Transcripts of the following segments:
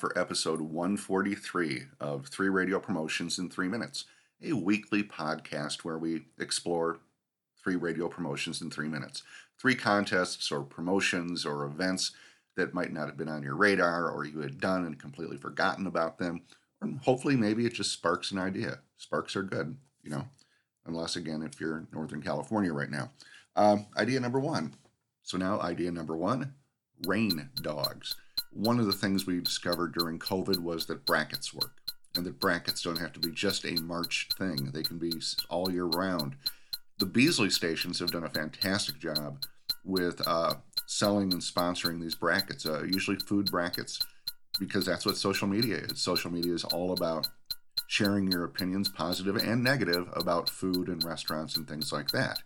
for episode 143 of Three Radio Promotions in Three Minutes, a weekly podcast where we explore three radio promotions in three minutes. Three contests or promotions or events that might not have been on your radar or you had done and completely forgotten about them. Or hopefully, maybe it just sparks an idea. Sparks are good, you know, unless again, if you're in Northern California right now. Um, idea number one. So now, idea number one rain dogs. One of the things we discovered during COVID was that brackets work and that brackets don't have to be just a March thing, they can be all year round. The Beasley stations have done a fantastic job with uh, selling and sponsoring these brackets, uh, usually food brackets, because that's what social media is. Social media is all about sharing your opinions, positive and negative, about food and restaurants and things like that.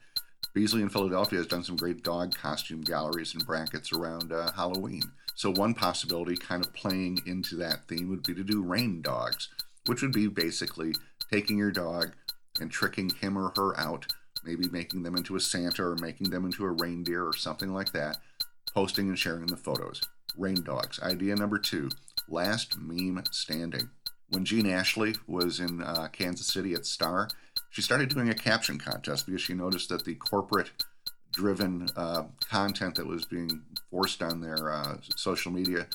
Beasley in Philadelphia has done some great dog costume galleries and brackets around uh, Halloween. So, one possibility, kind of playing into that theme, would be to do rain dogs, which would be basically taking your dog and tricking him or her out, maybe making them into a Santa or making them into a reindeer or something like that, posting and sharing the photos. Rain dogs. Idea number two last meme standing. When Gene Ashley was in uh, Kansas City at Star, she started doing a caption contest because she noticed that the corporate driven uh, content that was being forced on their uh, social media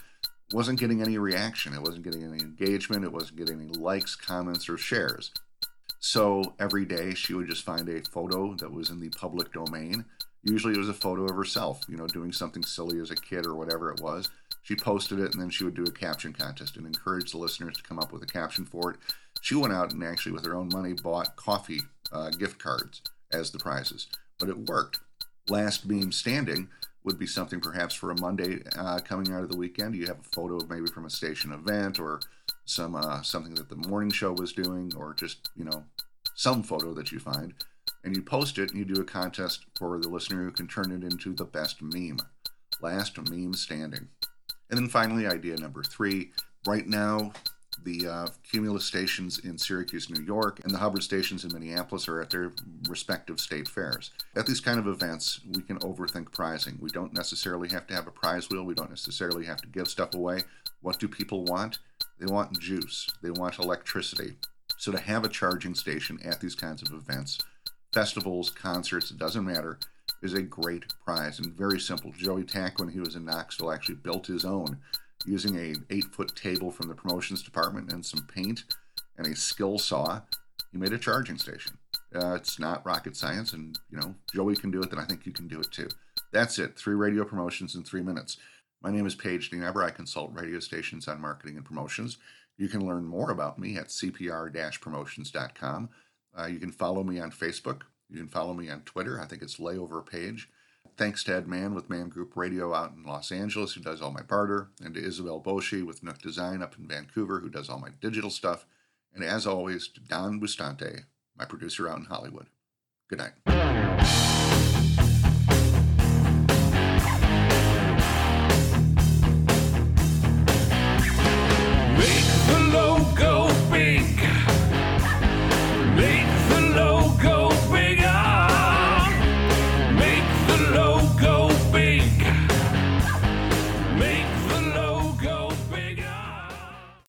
wasn't getting any reaction. It wasn't getting any engagement. It wasn't getting any likes, comments, or shares. So every day she would just find a photo that was in the public domain. Usually it was a photo of herself, you know, doing something silly as a kid or whatever it was. She posted it and then she would do a caption contest and encourage the listeners to come up with a caption for it. She went out and actually, with her own money, bought coffee uh, gift cards as the prizes. But it worked. Last meme standing would be something perhaps for a Monday uh, coming out of the weekend. You have a photo of maybe from a station event or some uh, something that the morning show was doing, or just you know some photo that you find, and you post it and you do a contest for the listener who can turn it into the best meme. Last meme standing. And then finally, idea number three. Right now, the uh, Cumulus stations in Syracuse, New York, and the Hubbard stations in Minneapolis are at their respective state fairs. At these kind of events, we can overthink prizing. We don't necessarily have to have a prize wheel, we don't necessarily have to give stuff away. What do people want? They want juice, they want electricity. So to have a charging station at these kinds of events, festivals, concerts, it doesn't matter, is a great prize and very simple. Joey Tack, when he was in Knoxville, actually built his own using a eight foot table from the promotions department and some paint and a skill saw. He made a charging station. Uh, it's not rocket science, and you know Joey can do it. Then I think you can do it too. That's it. Three radio promotions in three minutes. My name is Paige Nienaber. I consult radio stations on marketing and promotions. You can learn more about me at cpr-promotions.com. Uh, you can follow me on Facebook. You can follow me on Twitter. I think it's Layover Page. Thanks to Ed Mann with Man Group Radio out in Los Angeles, who does all my barter, and to Isabel Boshi with Nook Design up in Vancouver, who does all my digital stuff. And as always, to Don Bustante, my producer out in Hollywood. Good night. Make